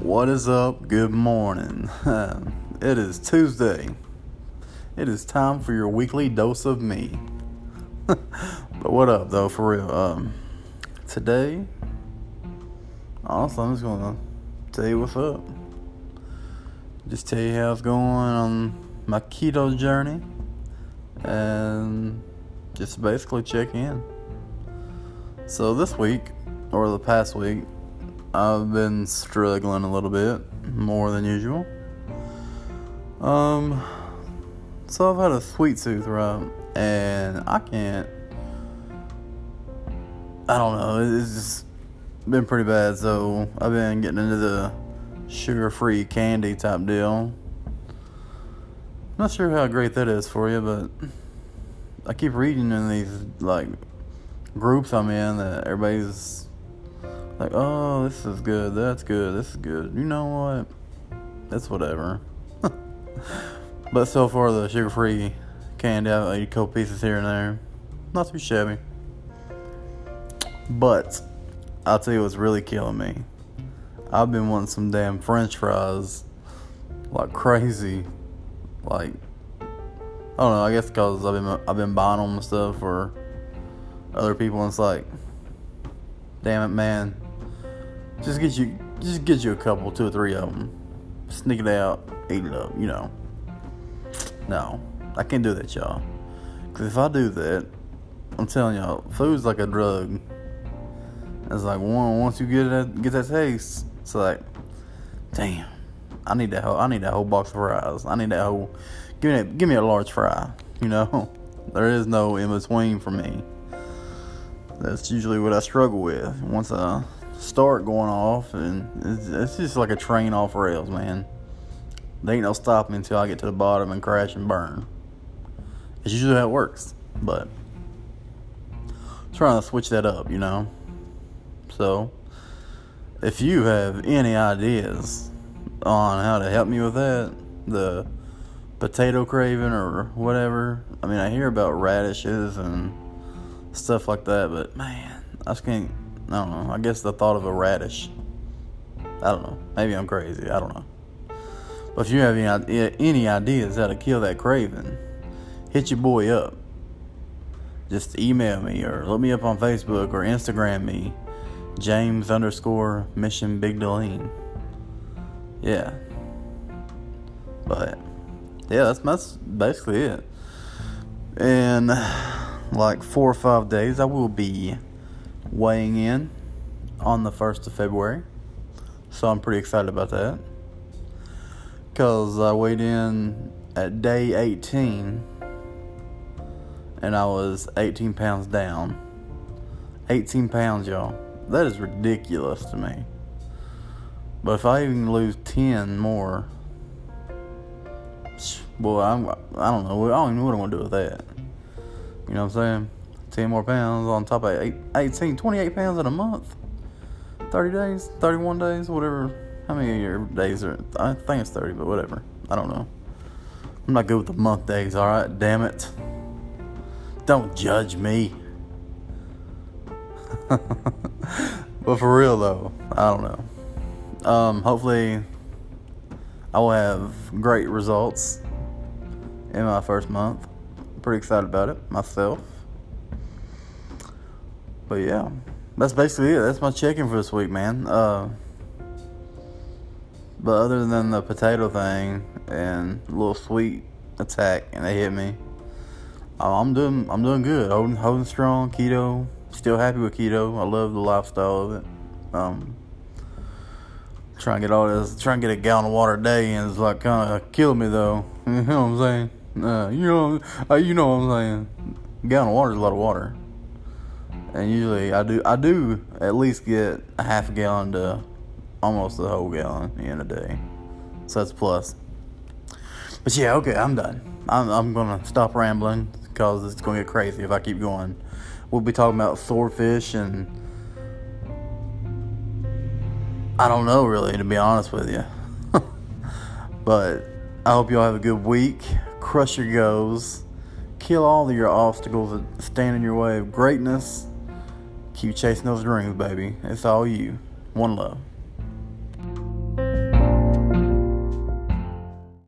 What is up? Good morning. it is Tuesday. It is time for your weekly dose of me. but what up, though, for real? Um, today, honestly, I'm just gonna tell you what's up. Just tell you how it's going on my keto journey, and just basically check in. So this week, or the past week, I've been struggling a little bit more than usual. Um, so I've had a sweet tooth, right? And I can't. I don't know. It's just been pretty bad. So I've been getting into the sugar-free candy type deal. Not sure how great that is for you, but I keep reading in these like groups I'm in that everybody's like, oh, this is good, that's good, this is good. You know what? It's whatever. but so far, the sugar free candy, I've a couple pieces here and there. Not too shabby. But I'll tell you what's really killing me. I've been wanting some damn french fries like crazy. Like, I don't know, I guess because I've been, I've been buying them and stuff for other people, and it's like, damn it, man just get you, just get you a couple, two or three of them. Sneak it out, eat it up. You know. No, I can't do that, y'all. Cause if I do that, I'm telling y'all, food's like a drug. It's like one once you get that get that taste, it's like, damn, I need that whole I need that whole box of fries. I need that whole give me give me a large fry. You know, there is no in between for me. That's usually what I struggle with. Once I start going off, and it's, it's just like a train off rails, man. There ain't no stopping until I get to the bottom and crash and burn. It's usually how it works, but trying to switch that up, you know. So, if you have any ideas on how to help me with that, the potato craving or whatever. I mean, I hear about radishes and stuff like that, but man, I just can't I don't know. I guess the thought of a radish. I don't know. Maybe I'm crazy. I don't know. But if you have any, any ideas how to kill that craving, hit your boy up. Just email me or look me up on Facebook or Instagram me, James underscore Mission Big Deline. Yeah. But yeah, that's that's basically it. In like four or five days, I will be weighing in on the 1st of February. So I'm pretty excited about that. Because I weighed in at day 18 and I was 18 pounds down. 18 pounds, y'all. That is ridiculous to me. But if I even lose 10 more, boy, I'm, I don't know. I don't even know what I'm going to do with that. You know what I'm saying? 10 more pounds on top of eight, 18, 28 pounds in a month. 30 days, 31 days, whatever. How many of your days are? I think it's 30, but whatever. I don't know. I'm not good with the month days, alright? Damn it. Don't judge me. but for real though, I don't know. Um, hopefully, I will have great results in my first month. pretty excited about it myself. But yeah, that's basically it. That's my check-in for this week, man. Uh, but other than the potato thing and a little sweet attack, and they hit me, uh, I'm doing I'm doing good. Holding holding strong. Keto. Still happy with keto. I love the lifestyle of it. Um, trying to get all this, trying to get a gallon of water a day, and it's like kind of killing me though. You know what I'm saying? Uh, you know, uh, you know what I'm saying. A gallon of water is a lot of water and usually I do I do at least get a half a gallon to almost a whole gallon in a day. So that's plus. But yeah, okay, I'm done. I'm I'm gonna stop rambling because it's gonna get crazy if I keep going. We'll be talking about swordfish and I don't know really to be honest with you. but I hope y'all have a good week. Crush your goals. Kill all of your obstacles that stand in your way of greatness Keep chasing those dreams, baby. It's all you. One love.